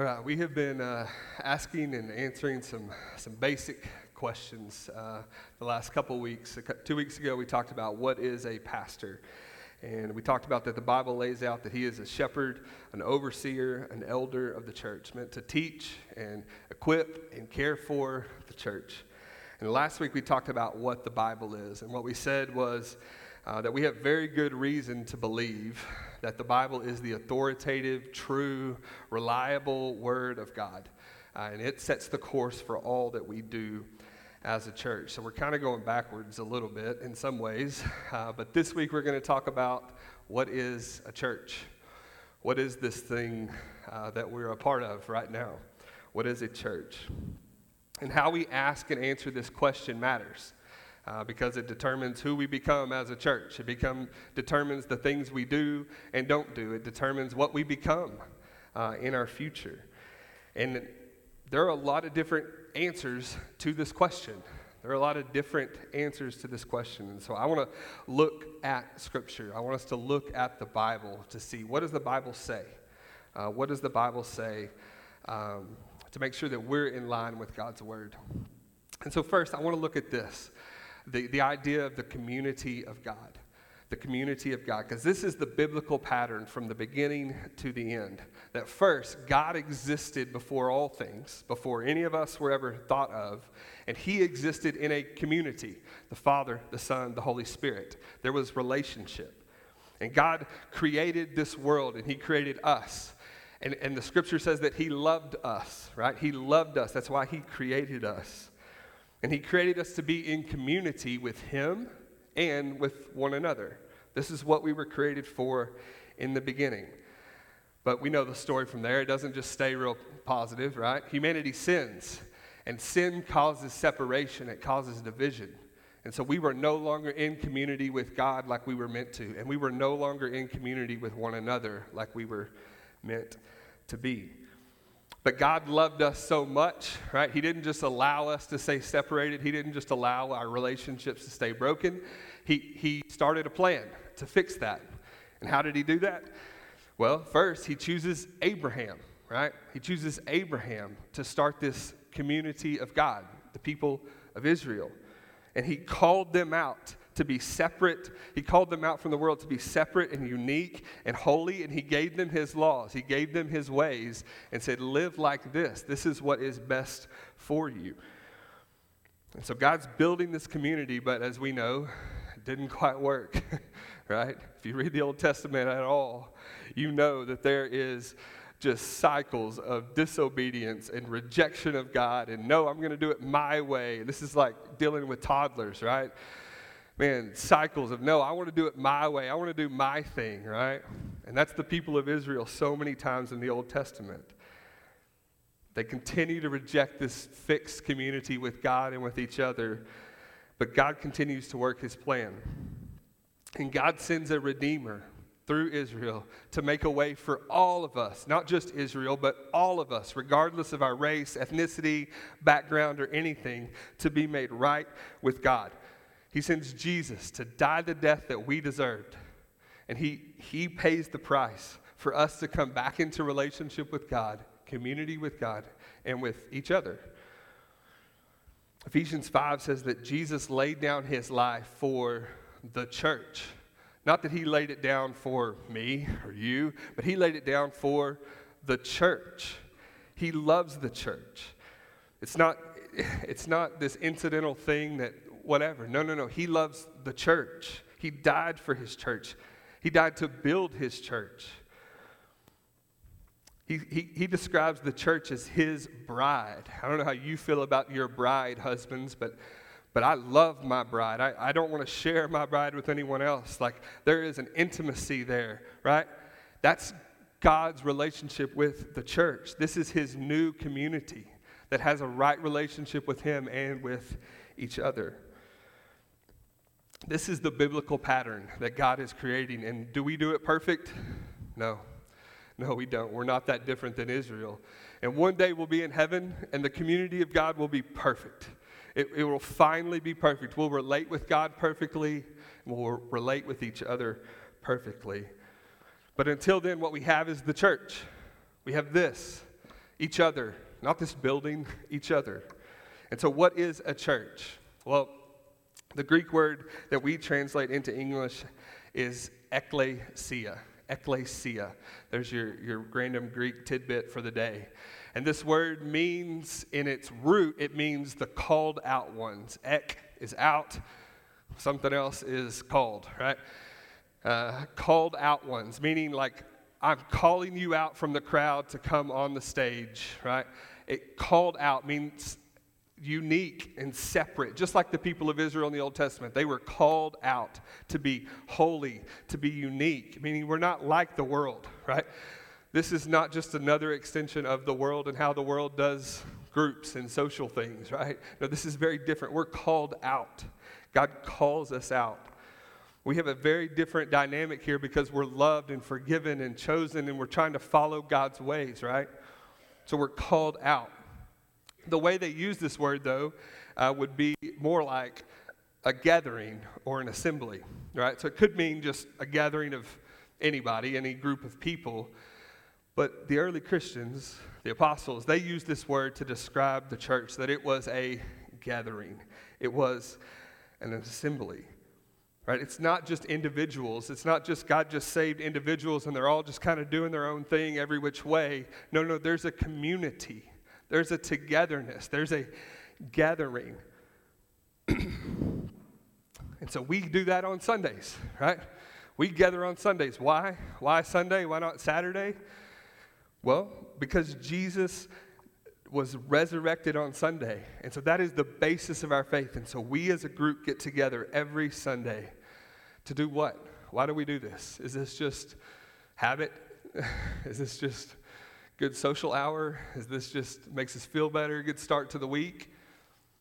All right, we have been uh, asking and answering some, some basic questions uh, the last couple weeks. Two weeks ago, we talked about what is a pastor. And we talked about that the Bible lays out that he is a shepherd, an overseer, an elder of the church, meant to teach and equip and care for the church. And last week we talked about what the Bible is. And what we said was uh, that we have very good reason to believe that the Bible is the authoritative, true, reliable Word of God. Uh, and it sets the course for all that we do as a church. So we're kind of going backwards a little bit in some ways. Uh, but this week we're going to talk about what is a church? What is this thing uh, that we're a part of right now? What is a church? And how we ask and answer this question matters uh, because it determines who we become as a church. It become, determines the things we do and don't do. It determines what we become uh, in our future. And there are a lot of different answers to this question. There are a lot of different answers to this question. And so I want to look at Scripture. I want us to look at the Bible to see what does the Bible say? Uh, what does the Bible say um, to make sure that we're in line with God's Word? And so first, I want to look at this the, the idea of the community of God. The community of God, because this is the biblical pattern from the beginning to the end. That first, God existed before all things, before any of us were ever thought of, and He existed in a community the Father, the Son, the Holy Spirit. There was relationship. And God created this world, and He created us. And, and the scripture says that He loved us, right? He loved us. That's why He created us. And He created us to be in community with Him and with one another. This is what we were created for in the beginning. But we know the story from there. It doesn't just stay real positive, right? Humanity sins, and sin causes separation, it causes division. And so we were no longer in community with God like we were meant to, and we were no longer in community with one another like we were meant to be. But God loved us so much, right? He didn't just allow us to stay separated. He didn't just allow our relationships to stay broken. He, he started a plan to fix that. And how did he do that? Well, first, he chooses Abraham, right? He chooses Abraham to start this community of God, the people of Israel. And he called them out to be separate. He called them out from the world to be separate and unique and holy, and He gave them His laws. He gave them His ways and said, Live like this. This is what is best for you. And so God's building this community, but as we know, it didn't quite work, right? If you read the Old Testament at all, you know that there is just cycles of disobedience and rejection of God and no, I'm going to do it my way. This is like dealing with toddlers, right? Man, cycles of no, I want to do it my way. I want to do my thing, right? And that's the people of Israel so many times in the Old Testament. They continue to reject this fixed community with God and with each other, but God continues to work his plan. And God sends a redeemer through Israel to make a way for all of us, not just Israel, but all of us, regardless of our race, ethnicity, background, or anything, to be made right with God. He sends Jesus to die the death that we deserved. And he, he pays the price for us to come back into relationship with God, community with God, and with each other. Ephesians 5 says that Jesus laid down his life for the church. Not that he laid it down for me or you, but he laid it down for the church. He loves the church. It's not, it's not this incidental thing that whatever. No, no, no. He loves the church. He died for his church. He died to build his church. He, he, he describes the church as his bride. I don't know how you feel about your bride, husbands, but, but I love my bride. I, I don't want to share my bride with anyone else. Like, there is an intimacy there, right? That's God's relationship with the church. This is his new community that has a right relationship with him and with each other. This is the biblical pattern that God is creating. And do we do it perfect? No. No, we don't. We're not that different than Israel. And one day we'll be in heaven, and the community of God will be perfect. It, it will finally be perfect. We'll relate with God perfectly, and we'll relate with each other perfectly. But until then, what we have is the church. We have this each other, not this building, each other. And so, what is a church? Well, the Greek word that we translate into English is ekklesia. Ekklesia. There's your, your random Greek tidbit for the day. And this word means, in its root, it means the called out ones. Ek is out, something else is called, right? Uh, called out ones, meaning like I'm calling you out from the crowd to come on the stage, right? It called out means unique and separate, just like the people of Israel in the Old Testament. They were called out to be holy, to be unique, meaning we're not like the world, right? This is not just another extension of the world and how the world does groups and social things, right? No, this is very different. We're called out. God calls us out. We have a very different dynamic here because we're loved and forgiven and chosen and we're trying to follow God's ways, right? So we're called out. The way they use this word, though, uh, would be more like a gathering or an assembly, right? So it could mean just a gathering of anybody, any group of people. But the early Christians, the apostles, they used this word to describe the church that it was a gathering, it was an assembly. Right? It's not just individuals. It's not just God just saved individuals and they're all just kind of doing their own thing every which way. No, no, there's a community. There's a togetherness. There's a gathering. and so we do that on Sundays, right? We gather on Sundays. Why? Why Sunday? Why not Saturday? Well, because Jesus was resurrected on Sunday. And so that is the basis of our faith. And so we as a group get together every Sunday to do what? Why do we do this? Is this just habit? is this just good social hour? Is this just makes us feel better, good start to the week?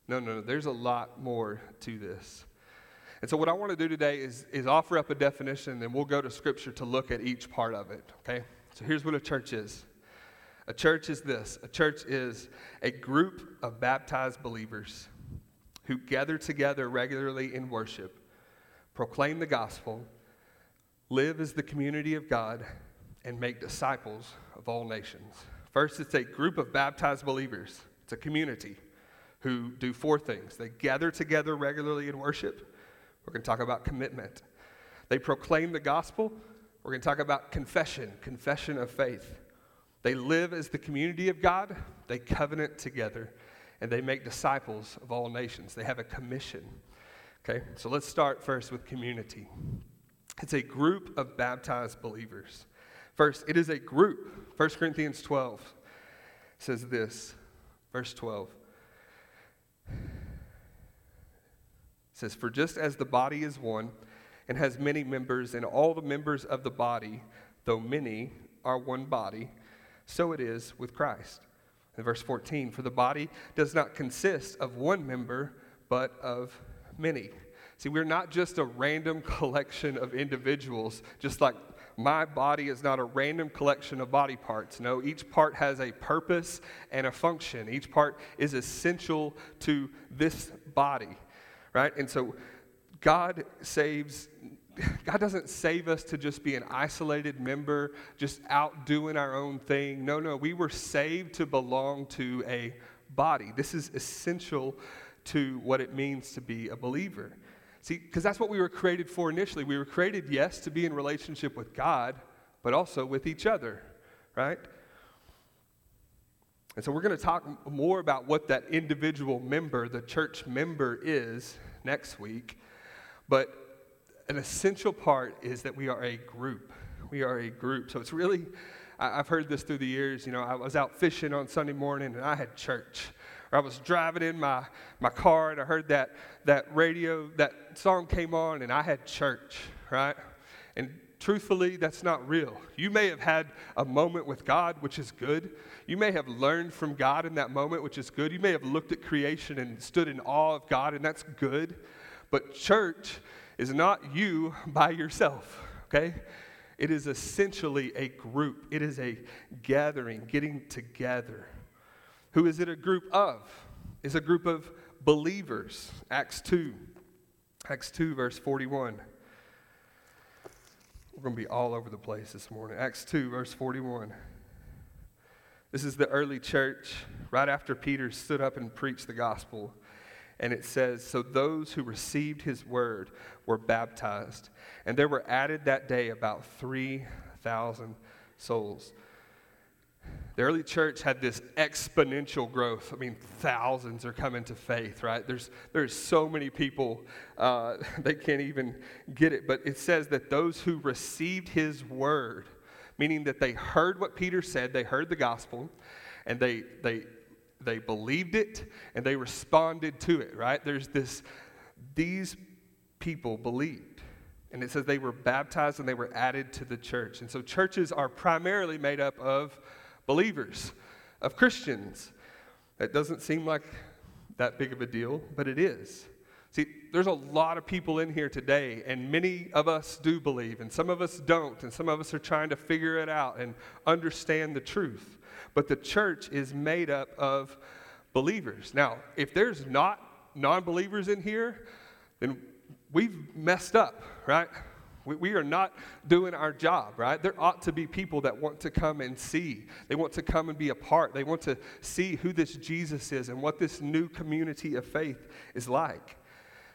No, no, no. There's a lot more to this. And so what I want to do today is, is offer up a definition, and we'll go to Scripture to look at each part of it, okay? So here's what a church is. A church is this a church is a group of baptized believers who gather together regularly in worship, proclaim the gospel, live as the community of God, and make disciples of all nations. First, it's a group of baptized believers, it's a community who do four things. They gather together regularly in worship. We're going to talk about commitment. They proclaim the gospel. We're going to talk about confession, confession of faith. They live as the community of God, they covenant together, and they make disciples of all nations. They have a commission. Okay, so let's start first with community. It's a group of baptized believers. First, it is a group. 1 Corinthians 12 says this, verse 12. says, For just as the body is one and has many members, and all the members of the body, though many, are one body, so it is with Christ. Verse 14, for the body does not consist of one member, but of many. See, we're not just a random collection of individuals, just like my body is not a random collection of body parts. No, each part has a purpose and a function. Each part is essential to this body, right? And so God saves God doesn't save us to just be an isolated member, just out doing our own thing. No, no, we were saved to belong to a body. This is essential to what it means to be a believer. See, because that's what we were created for initially. We were created, yes, to be in relationship with God, but also with each other, right? And so we're going to talk more about what that individual member, the church member, is next week. But an essential part is that we are a group. We are a group. So it's really, I've heard this through the years. You know, I was out fishing on Sunday morning and I had church. Or I was driving in my, my car and I heard that, that radio, that song came on and I had church, right? And truthfully, that's not real. You may have had a moment with God, which is good. You may have learned from God in that moment, which is good. You may have looked at creation and stood in awe of God, and that's good. But church is not you by yourself, okay? It is essentially a group, it is a gathering, getting together. Who is it a group of? It's a group of believers. Acts 2. Acts 2, verse 41. We're going to be all over the place this morning. Acts 2, verse 41. This is the early church, right after Peter stood up and preached the gospel. And it says, So those who received his word were baptized. And there were added that day about 3,000 souls. The early church had this exponential growth. I mean, thousands are coming to faith, right? There's, there's so many people, uh, they can't even get it. But it says that those who received his word, meaning that they heard what Peter said, they heard the gospel, and they, they, they believed it, and they responded to it, right? There's this, these people believed. And it says they were baptized and they were added to the church. And so churches are primarily made up of believers, of Christians. That doesn't seem like that big of a deal, but it is. See, there's a lot of people in here today, and many of us do believe, and some of us don't, and some of us are trying to figure it out and understand the truth. But the church is made up of believers. Now, if there's not non believers in here, then we've messed up, right? We, we are not doing our job, right? There ought to be people that want to come and see. They want to come and be a part. They want to see who this Jesus is and what this new community of faith is like.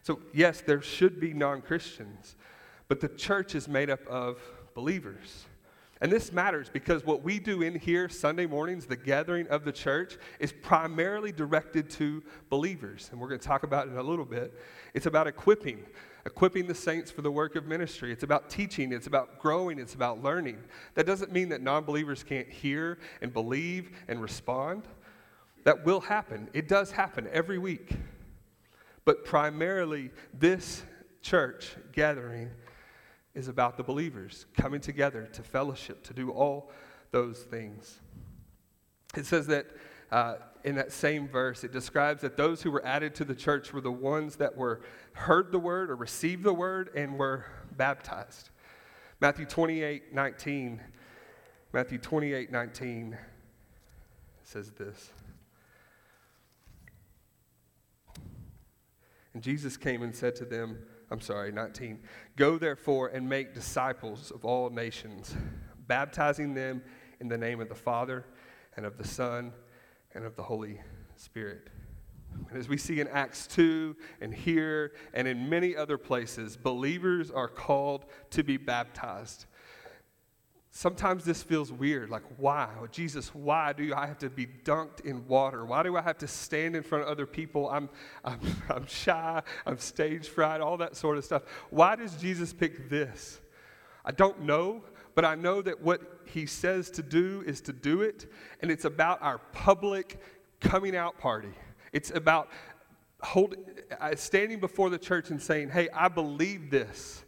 So, yes, there should be non Christians, but the church is made up of believers. And this matters because what we do in here Sunday mornings, the gathering of the church, is primarily directed to believers. And we're going to talk about it in a little bit. It's about equipping equipping the saints for the work of ministry. It's about teaching, it's about growing, it's about learning. That doesn't mean that non believers can't hear and believe and respond. That will happen. It does happen every week. But primarily, this church gathering is about the believers coming together to fellowship, to do all those things. It says that uh, in that same verse, it describes that those who were added to the church were the ones that were heard the word or received the word and were baptized. Matthew 28 19. Matthew 28 19 says this. And Jesus came and said to them, I'm sorry, 19. Go therefore and make disciples of all nations, baptizing them in the name of the Father and of the Son and of the Holy Spirit. And as we see in Acts 2 and here and in many other places, believers are called to be baptized. Sometimes this feels weird. Like, why? Jesus, why do I have to be dunked in water? Why do I have to stand in front of other people? I'm, I'm, I'm shy, I'm stage fright, all that sort of stuff. Why does Jesus pick this? I don't know, but I know that what he says to do is to do it, and it's about our public coming out party. It's about hold, uh, standing before the church and saying, Hey, I believe this.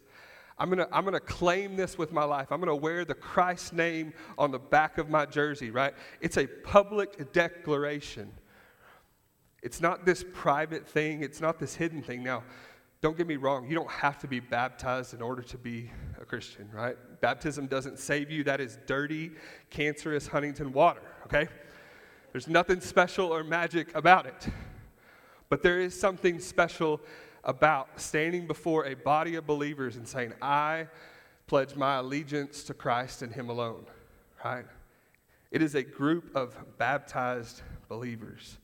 I'm to I'm gonna claim this with my life. I'm to wear the Christ name on the back of my jersey, right? It's a public declaration. It's not this private thing, it's not this hidden thing. Now, don't get me wrong, you don't have to be baptized in order to be a Christian, right? Baptism doesn't save you. That is dirty, cancerous Huntington water, okay? There's nothing special or magic about it. But there is something special about standing before a body of believers and saying, I pledge my allegiance to Christ and Him alone, right? It is a group of baptized believers.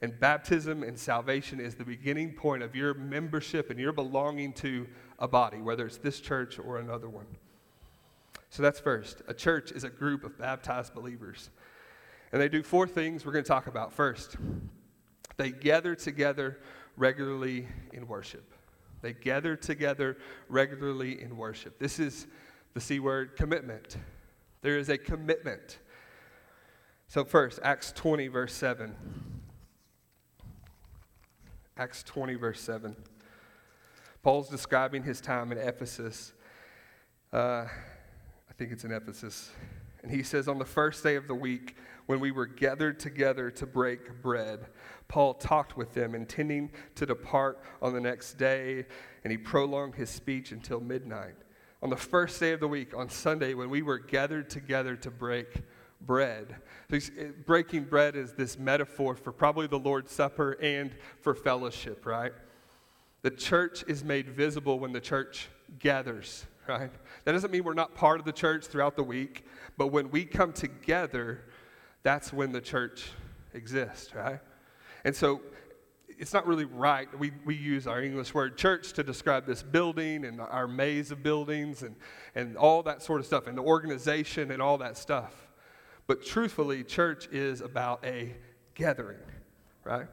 And baptism and salvation is the beginning point of your membership and your belonging to a body, whether it's this church or another one. So that's first. A church is a group of baptized believers. And they do four things we're going to talk about. First, they gather together regularly in worship. They gather together regularly in worship. This is the C word commitment. There is a commitment. So, first, Acts 20, verse 7. Acts 20, verse 7. Paul's describing his time in Ephesus. Uh, I think it's in Ephesus. And he says, On the first day of the week, when we were gathered together to break bread, Paul talked with them, intending to depart on the next day, and he prolonged his speech until midnight. On the first day of the week, on Sunday, when we were gathered together to break bread. Eh, breaking bread is this metaphor for probably the Lord's Supper and for fellowship, right? The church is made visible when the church gathers, right? That doesn't mean we're not part of the church throughout the week, but when we come together, that's when the church exists, right? And so it's not really right. We, we use our English word church to describe this building and our maze of buildings and, and all that sort of stuff and the organization and all that stuff. But truthfully, church is about a gathering, right?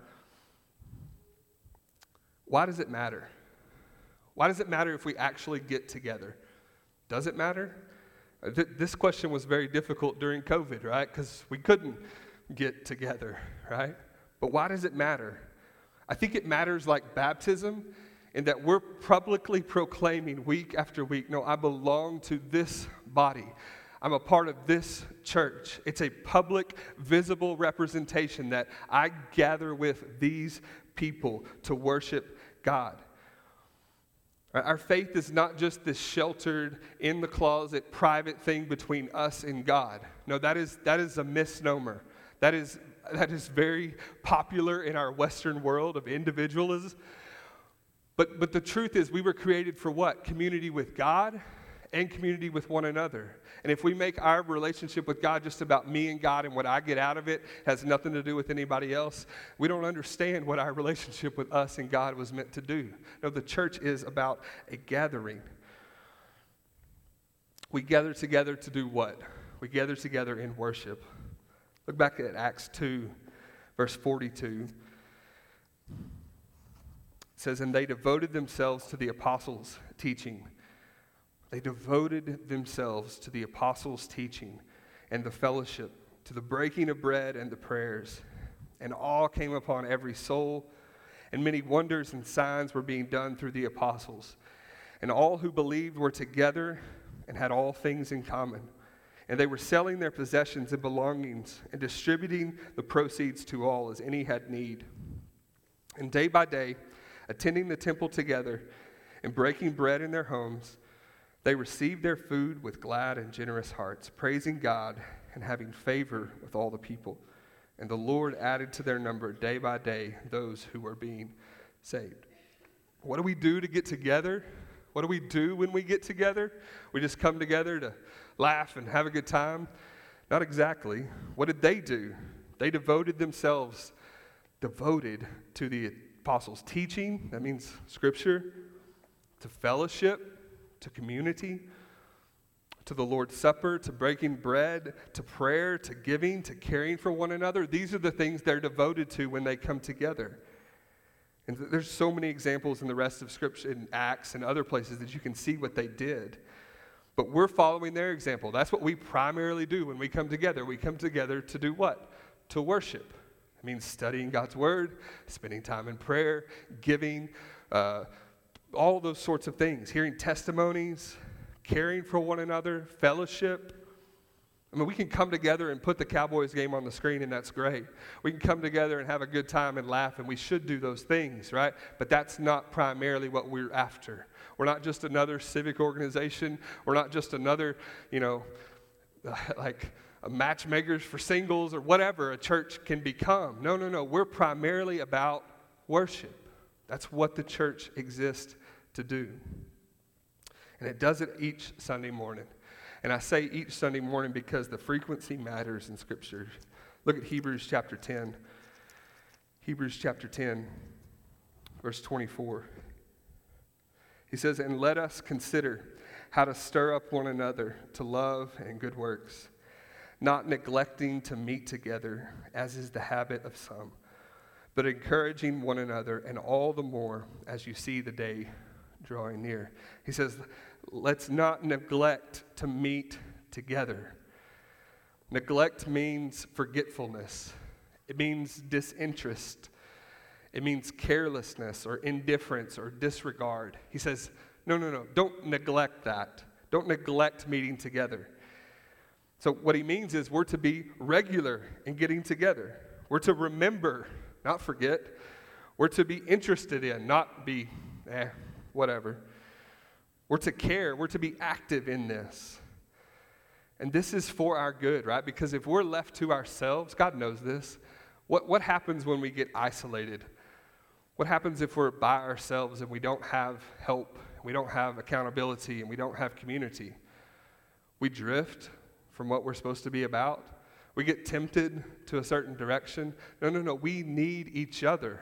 Why does it matter? Why does it matter if we actually get together? Does it matter? Th- this question was very difficult during COVID, right? Because we couldn't get together, right? But why does it matter? I think it matters like baptism in that we're publicly proclaiming week after week no, I belong to this body. I'm a part of this church. It's a public, visible representation that I gather with these people to worship God. Our faith is not just this sheltered, in the closet, private thing between us and God. No, that is, that is a misnomer. That is, that is very popular in our Western world of individualism. But, but the truth is, we were created for what? Community with God and community with one another. And if we make our relationship with God just about me and God and what I get out of it has nothing to do with anybody else, we don't understand what our relationship with us and God was meant to do. No, the church is about a gathering. We gather together to do what? We gather together in worship. Look back at Acts 2, verse 42. It says, And they devoted themselves to the apostles' teaching they devoted themselves to the apostles' teaching and the fellowship, to the breaking of bread and the prayers. And awe came upon every soul, and many wonders and signs were being done through the apostles. And all who believed were together and had all things in common. And they were selling their possessions and belongings and distributing the proceeds to all as any had need. And day by day, attending the temple together and breaking bread in their homes, they received their food with glad and generous hearts, praising God and having favor with all the people. And the Lord added to their number day by day those who were being saved. What do we do to get together? What do we do when we get together? We just come together to laugh and have a good time? Not exactly. What did they do? They devoted themselves, devoted to the apostles' teaching, that means scripture, to fellowship, to community, to the Lord's Supper, to breaking bread, to prayer, to giving, to caring for one another. These are the things they're devoted to when they come together. And there's so many examples in the rest of Scripture, in Acts and other places, that you can see what they did. But we're following their example. That's what we primarily do when we come together. We come together to do what? To worship. It means studying God's Word, spending time in prayer, giving, uh, all those sorts of things, hearing testimonies, caring for one another, fellowship. I mean, we can come together and put the Cowboys game on the screen, and that's great. We can come together and have a good time and laugh, and we should do those things, right? But that's not primarily what we're after. We're not just another civic organization. We're not just another, you know, like matchmakers for singles or whatever a church can become. No, no, no. We're primarily about worship. That's what the church exists to do. And it does it each Sunday morning. And I say each Sunday morning because the frequency matters in Scripture. Look at Hebrews chapter 10. Hebrews chapter 10, verse 24. He says, And let us consider how to stir up one another to love and good works, not neglecting to meet together, as is the habit of some, but encouraging one another, and all the more as you see the day drawing near. He says, let's not neglect to meet together. Neglect means forgetfulness, it means disinterest, it means carelessness or indifference or disregard. He says, no, no, no, don't neglect that. Don't neglect meeting together. So, what he means is we're to be regular in getting together. We're to remember, not forget. We're to be interested in, not be, eh, whatever. We're to care, we're to be active in this. And this is for our good, right? Because if we're left to ourselves, God knows this. What, what happens when we get isolated? What happens if we're by ourselves and we don't have help, we don't have accountability, and we don't have community? We drift from what we're supposed to be about. We get tempted to a certain direction. No, no, no. We need each other.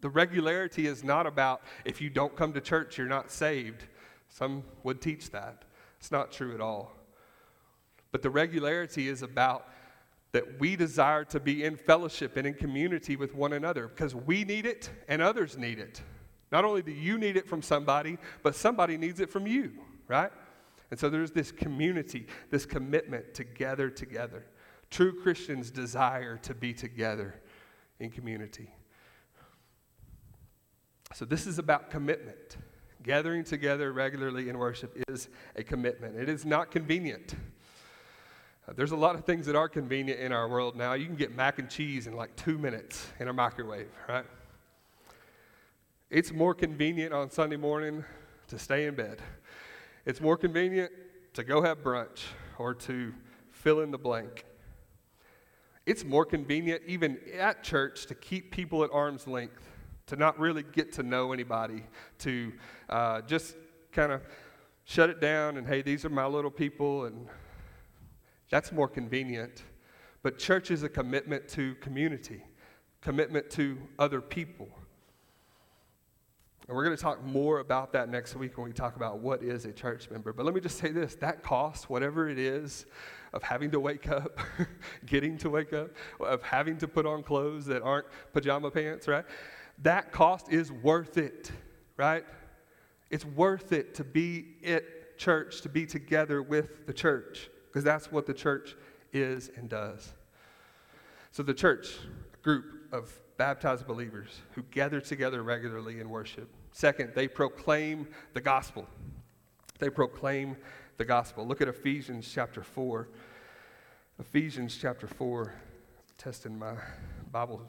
The regularity is not about if you don't come to church, you're not saved. Some would teach that. It's not true at all. But the regularity is about that we desire to be in fellowship and in community with one another because we need it and others need it. Not only do you need it from somebody, but somebody needs it from you, right? And so there's this community, this commitment to gather together. True Christians desire to be together in community. So this is about commitment. Gathering together regularly in worship is a commitment. It is not convenient. Uh, there's a lot of things that are convenient in our world now. You can get mac and cheese in like two minutes in a microwave, right? It's more convenient on Sunday morning to stay in bed. It's more convenient to go have brunch or to fill in the blank. It's more convenient, even at church, to keep people at arm's length, to not really get to know anybody, to uh, just kind of shut it down and, hey, these are my little people, and that's more convenient. But church is a commitment to community, commitment to other people. And we're going to talk more about that next week when we talk about what is a church member. But let me just say this that cost, whatever it is, of having to wake up, getting to wake up, of having to put on clothes that aren't pajama pants, right? That cost is worth it, right? It's worth it to be at church, to be together with the church because that's what the church is and does. So, the church, a group of baptized believers who gather together regularly in worship. Second, they proclaim the gospel. They proclaim the gospel. Look at Ephesians chapter 4. Ephesians chapter 4, testing my Bible,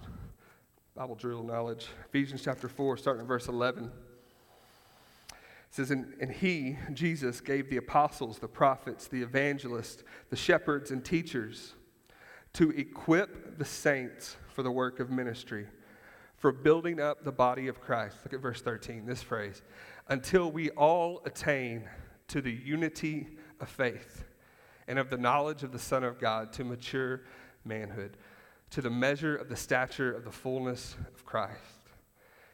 Bible drill knowledge. Ephesians chapter 4, starting at verse 11. It says, and, and he, Jesus, gave the apostles, the prophets, the evangelists, the shepherds, and teachers to equip the saints for the work of ministry, for building up the body of Christ. Look at verse 13, this phrase until we all attain to the unity of faith and of the knowledge of the Son of God to mature manhood, to the measure of the stature of the fullness of Christ.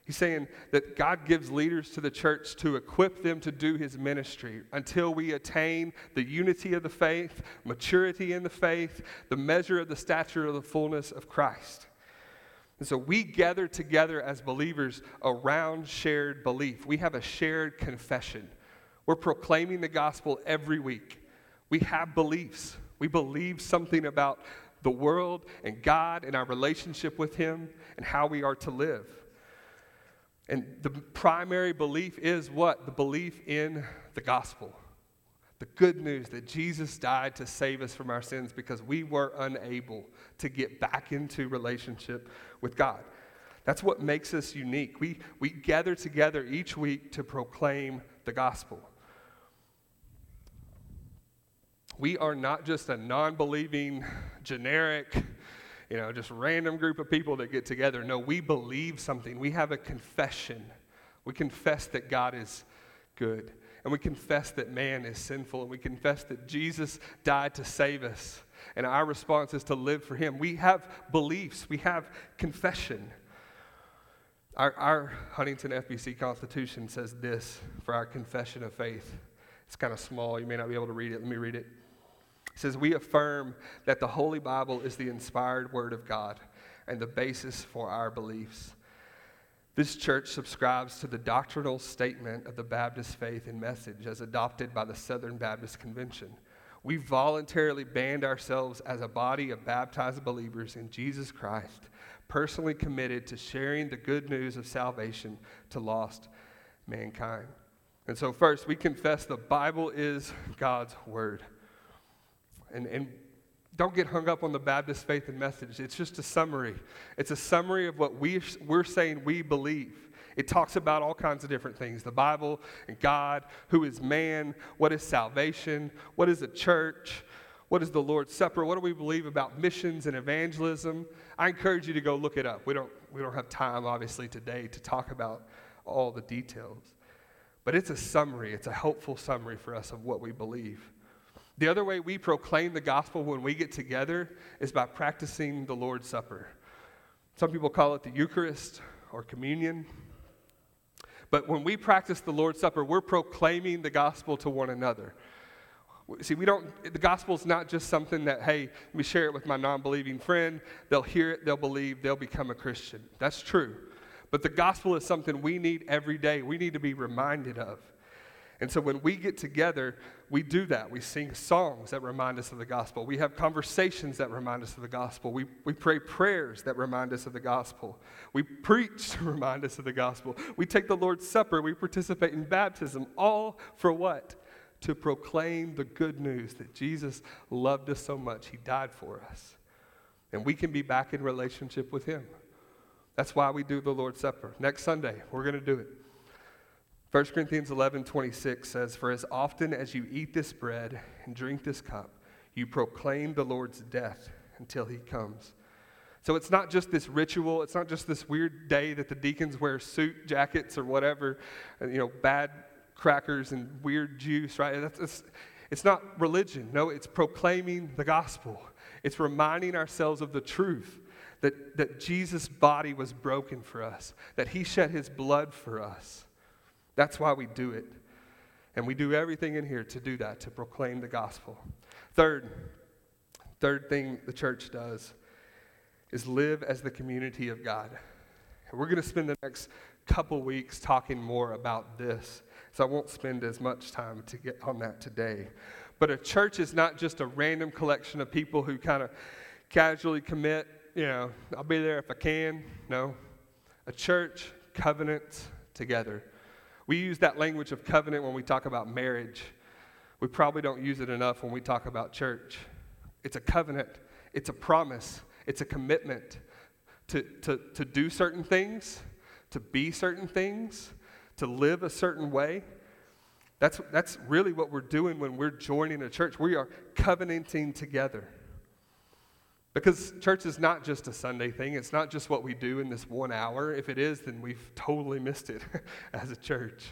He's saying that God gives leaders to the church to equip them to do his ministry until we attain the unity of the faith, maturity in the faith, the measure of the stature of the fullness of Christ. And so we gather together as believers around shared belief. We have a shared confession. We're proclaiming the gospel every week. We have beliefs. We believe something about the world and God and our relationship with Him and how we are to live. And the primary belief is what? The belief in the gospel. The good news that Jesus died to save us from our sins because we were unable to get back into relationship with God. That's what makes us unique. We, we gather together each week to proclaim the gospel. We are not just a non believing, generic, you know, just random group of people that get together. No, we believe something. We have a confession. We confess that God is good. And we confess that man is sinful. And we confess that Jesus died to save us. And our response is to live for him. We have beliefs, we have confession. Our, our Huntington FBC Constitution says this for our confession of faith. It's kind of small. You may not be able to read it. Let me read it. It says, We affirm that the Holy Bible is the inspired Word of God and the basis for our beliefs. This church subscribes to the doctrinal statement of the Baptist faith and message as adopted by the Southern Baptist Convention. We voluntarily band ourselves as a body of baptized believers in Jesus Christ, personally committed to sharing the good news of salvation to lost mankind. And so, first, we confess the Bible is God's Word. And, and don't get hung up on the Baptist faith and message. It's just a summary. It's a summary of what we, we're saying we believe. It talks about all kinds of different things the Bible and God, who is man, what is salvation, what is a church, what is the Lord's Supper, what do we believe about missions and evangelism. I encourage you to go look it up. We don't, we don't have time, obviously, today to talk about all the details. But it's a summary, it's a helpful summary for us of what we believe. The other way we proclaim the gospel when we get together is by practicing the Lord's Supper. Some people call it the Eucharist or communion. But when we practice the Lord's Supper, we're proclaiming the gospel to one another. See, we don't, the gospel is not just something that, hey, let me share it with my non believing friend. They'll hear it, they'll believe, they'll become a Christian. That's true. But the gospel is something we need every day. We need to be reminded of. And so when we get together, we do that. We sing songs that remind us of the gospel. We have conversations that remind us of the gospel. We, we pray prayers that remind us of the gospel. We preach to remind us of the gospel. We take the Lord's Supper. We participate in baptism. All for what? To proclaim the good news that Jesus loved us so much, He died for us. And we can be back in relationship with Him. That's why we do the Lord's Supper. Next Sunday, we're going to do it. 1 Corinthians 11 26 says, For as often as you eat this bread and drink this cup, you proclaim the Lord's death until he comes. So it's not just this ritual, it's not just this weird day that the deacons wear suit jackets or whatever, you know, bad crackers and weird juice, right? That's, it's, it's not religion. No, it's proclaiming the gospel. It's reminding ourselves of the truth that, that Jesus' body was broken for us, that he shed his blood for us. That's why we do it. And we do everything in here to do that, to proclaim the gospel. Third, third thing the church does is live as the community of God. And we're going to spend the next couple weeks talking more about this. So I won't spend as much time to get on that today. But a church is not just a random collection of people who kind of casually commit, you know, I'll be there if I can. No. A church covenants together. We use that language of covenant when we talk about marriage. We probably don't use it enough when we talk about church. It's a covenant, it's a promise, it's a commitment to, to, to do certain things, to be certain things, to live a certain way. That's, that's really what we're doing when we're joining a church. We are covenanting together. Because church is not just a Sunday thing, it's not just what we do in this one hour. If it is, then we've totally missed it as a church.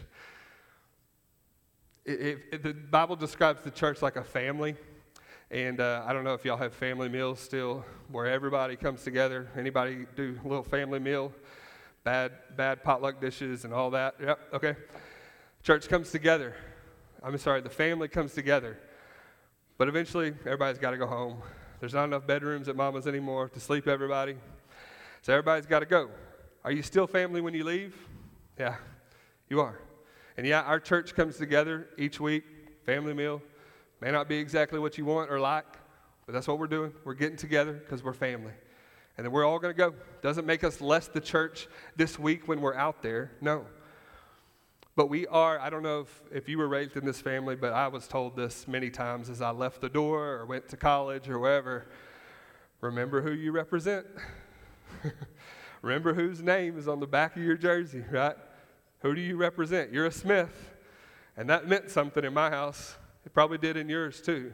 the Bible describes the church like a family. And uh, I don't know if y'all have family meals still where everybody comes together. Anybody do a little family meal? Bad, bad potluck dishes and all that? Yep, okay. Church comes together. I'm sorry, the family comes together. But eventually, everybody's got to go home. There's not enough bedrooms at mama's anymore to sleep everybody. So everybody's got to go. Are you still family when you leave? Yeah, you are. And yeah, our church comes together each week, family meal. May not be exactly what you want or like, but that's what we're doing. We're getting together because we're family. And then we're all going to go. Doesn't make us less the church this week when we're out there. No. But we are, I don't know if, if you were raised in this family, but I was told this many times as I left the door or went to college or wherever. Remember who you represent. Remember whose name is on the back of your jersey, right? Who do you represent? You're a Smith. And that meant something in my house. It probably did in yours too.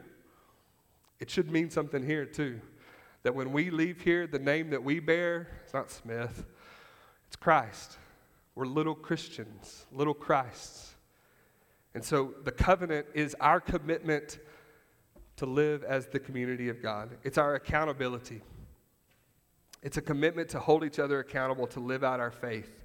It should mean something here too. That when we leave here, the name that we bear, it's not Smith, it's Christ. We're little Christians, little Christs. And so the covenant is our commitment to live as the community of God, it's our accountability. It's a commitment to hold each other accountable to live out our faith.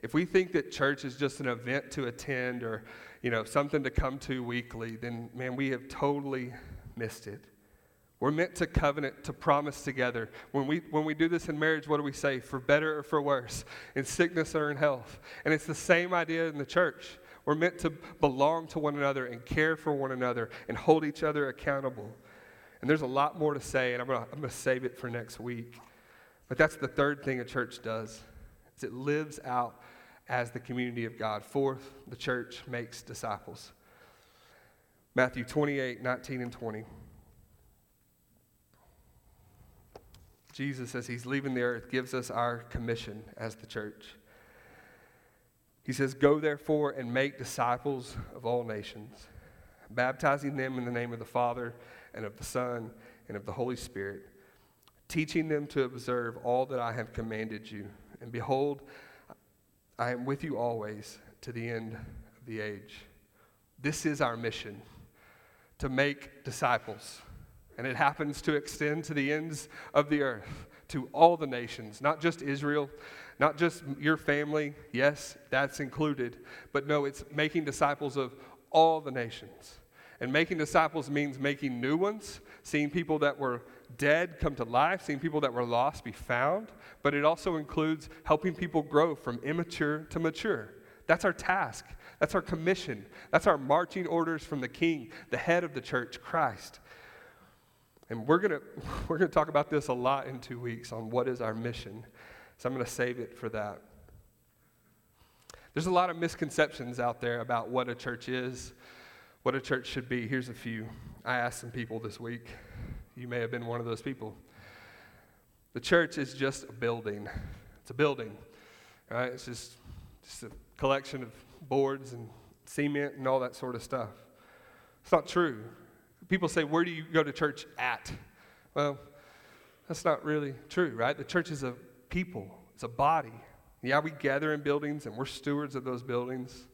If we think that church is just an event to attend or, you know, something to come to weekly, then man, we have totally missed it. We're meant to covenant, to promise together. When we, when we do this in marriage, what do we say? For better or for worse, in sickness or in health. And it's the same idea in the church. We're meant to belong to one another and care for one another and hold each other accountable. And there's a lot more to say, and I'm going to I'm to save it for next week. But that's the third thing a church does, is it lives out as the community of God. Fourth, the church makes disciples. Matthew 28, 19 and 20. Jesus, as he's leaving the earth, gives us our commission as the church. He says, Go therefore and make disciples of all nations, baptizing them in the name of the Father and of the Son and of the Holy Spirit, teaching them to observe all that I have commanded you. And behold, I am with you always to the end of the age. This is our mission to make disciples. And it happens to extend to the ends of the earth, to all the nations, not just Israel, not just your family. Yes, that's included. But no, it's making disciples of all the nations. And making disciples means making new ones, seeing people that were dead come to life, seeing people that were lost be found. But it also includes helping people grow from immature to mature. That's our task. That's our commission. That's our marching orders from the King, the head of the church, Christ. And we're going to we're going to talk about this a lot in 2 weeks on what is our mission. So I'm going to save it for that. There's a lot of misconceptions out there about what a church is, what a church should be. Here's a few. I asked some people this week. You may have been one of those people. The church is just a building. It's a building, right? It's just, just a collection of boards and cement and all that sort of stuff. It's not true. People say, Where do you go to church at? Well, that's not really true, right? The church is a people, it's a body. Yeah, we gather in buildings and we're stewards of those buildings.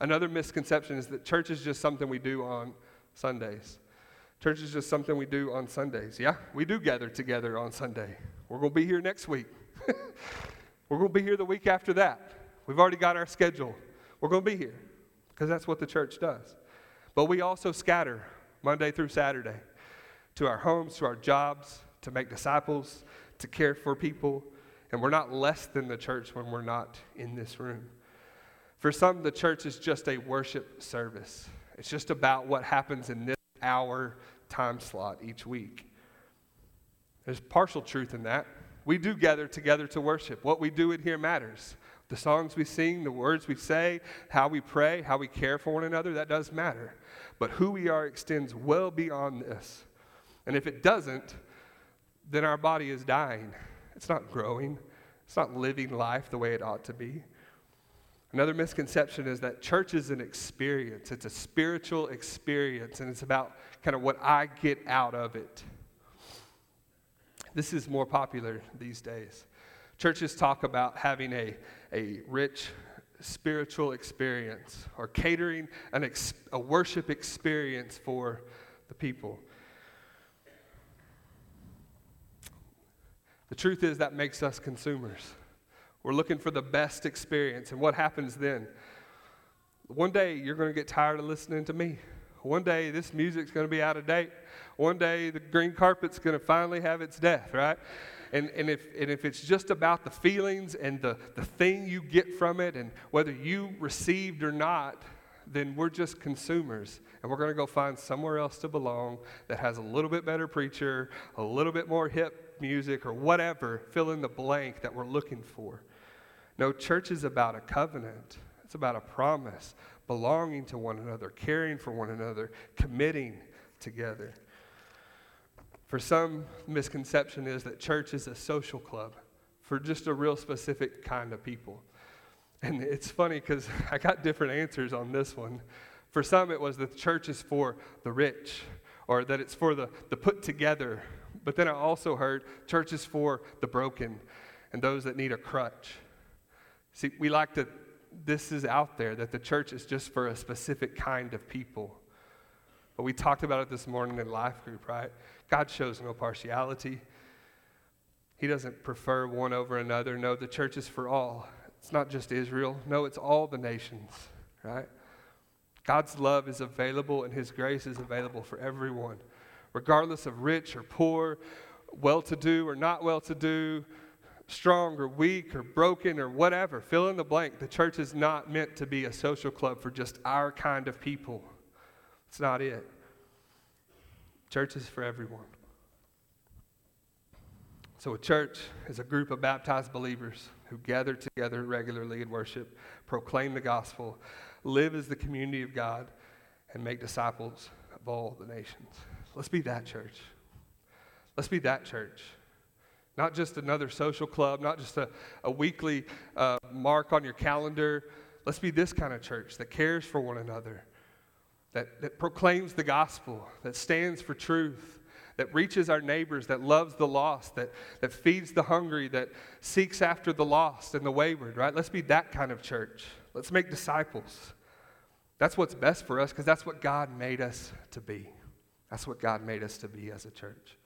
Another misconception is that church is just something we do on Sundays. Church is just something we do on Sundays. Yeah, we do gather together on Sunday. We're going to be here next week. we're going to be here the week after that. We've already got our schedule. We're going to be here because that's what the church does. But we also scatter Monday through Saturday to our homes, to our jobs, to make disciples, to care for people. And we're not less than the church when we're not in this room. For some, the church is just a worship service, it's just about what happens in this hour time slot each week. There's partial truth in that. We do gather together to worship. What we do in here matters. The songs we sing, the words we say, how we pray, how we care for one another, that does matter. But who we are extends well beyond this. And if it doesn't, then our body is dying. It's not growing, it's not living life the way it ought to be. Another misconception is that church is an experience. It's a spiritual experience, and it's about kind of what I get out of it. This is more popular these days. Churches talk about having a, a rich spiritual experience or catering an ex, a worship experience for the people. The truth is, that makes us consumers. We're looking for the best experience. And what happens then? One day, you're going to get tired of listening to me. One day, this music's going to be out of date. One day, the green carpet's going to finally have its death, right? And, and, if, and if it's just about the feelings and the, the thing you get from it and whether you received or not, then we're just consumers. And we're going to go find somewhere else to belong that has a little bit better preacher, a little bit more hip music, or whatever, fill in the blank that we're looking for. No, church is about a covenant, it's about a promise, belonging to one another, caring for one another, committing together. For some, misconception is that church is a social club for just a real specific kind of people. And it's funny because I got different answers on this one. For some, it was that the church is for the rich, or that it's for the, the put together. But then I also heard church is for the broken and those that need a crutch. See, we like to, this is out there, that the church is just for a specific kind of people. But we talked about it this morning in life group, right? God shows no partiality. He doesn't prefer one over another. No, the church is for all. It's not just Israel. No, it's all the nations, right? God's love is available and His grace is available for everyone, regardless of rich or poor, well to do or not well to do, strong or weak or broken or whatever. Fill in the blank. The church is not meant to be a social club for just our kind of people. It's not it. Church is for everyone. So, a church is a group of baptized believers who gather together regularly in worship, proclaim the gospel, live as the community of God, and make disciples of all the nations. Let's be that church. Let's be that church. Not just another social club, not just a, a weekly uh, mark on your calendar. Let's be this kind of church that cares for one another, that, that proclaims the gospel, that stands for truth, that reaches our neighbors, that loves the lost, that, that feeds the hungry, that seeks after the lost and the wayward, right? Let's be that kind of church. Let's make disciples. That's what's best for us because that's what God made us to be. That's what God made us to be as a church.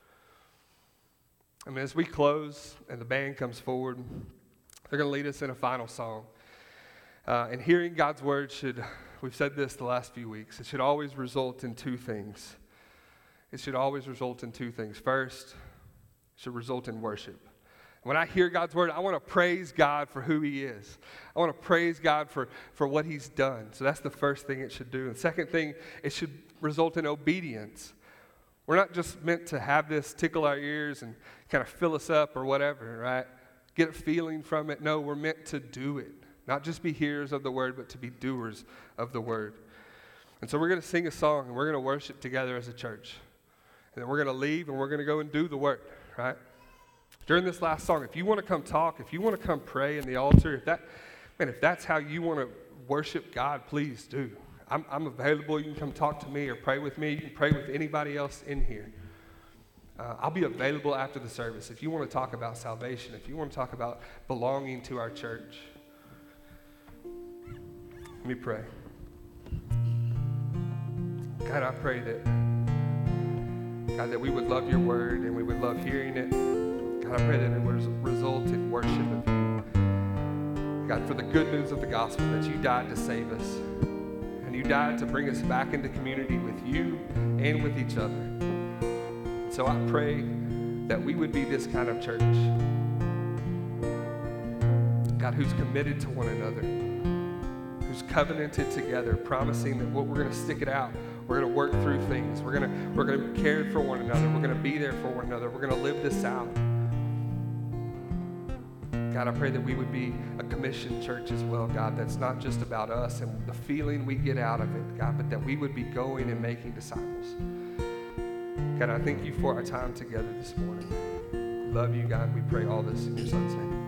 I mean, as we close and the band comes forward, they're going to lead us in a final song. Uh, and hearing God's word should, we've said this the last few weeks, it should always result in two things. It should always result in two things. First, it should result in worship. When I hear God's word, I want to praise God for who He is. I want to praise God for, for what He's done. So that's the first thing it should do. And second thing, it should result in obedience. We're not just meant to have this tickle our ears and kind of fill us up or whatever, right? Get a feeling from it. No, we're meant to do it. Not just be hearers of the word, but to be doers of the word. And so we're going to sing a song and we're going to worship together as a church. And then we're going to leave and we're going to go and do the work, right? During this last song, if you want to come talk, if you want to come pray in the altar, if that, man, if that's how you want to worship God, please do. I'm, I'm available. You can come talk to me or pray with me. You can pray with anybody else in here. Uh, I'll be available after the service if you want to talk about salvation, if you want to talk about belonging to our church. Let me pray. God, I pray that, God, that we would love your word and we would love hearing it. God, I pray that it would result in worship of you. God, for the good news of the gospel that you died to save us and you died to bring us back into community with you and with each other. So I pray that we would be this kind of church. God, who's committed to one another, who's covenanted together, promising that what we're going to stick it out. We're going to work through things. We're going to, we're going to care for one another. We're going to be there for one another. We're going to live this out. God, I pray that we would be a commissioned church as well, God, that's not just about us and the feeling we get out of it, God, but that we would be going and making disciples. God, I thank you for our time together this morning. Love you, God. We pray all this in your son's name.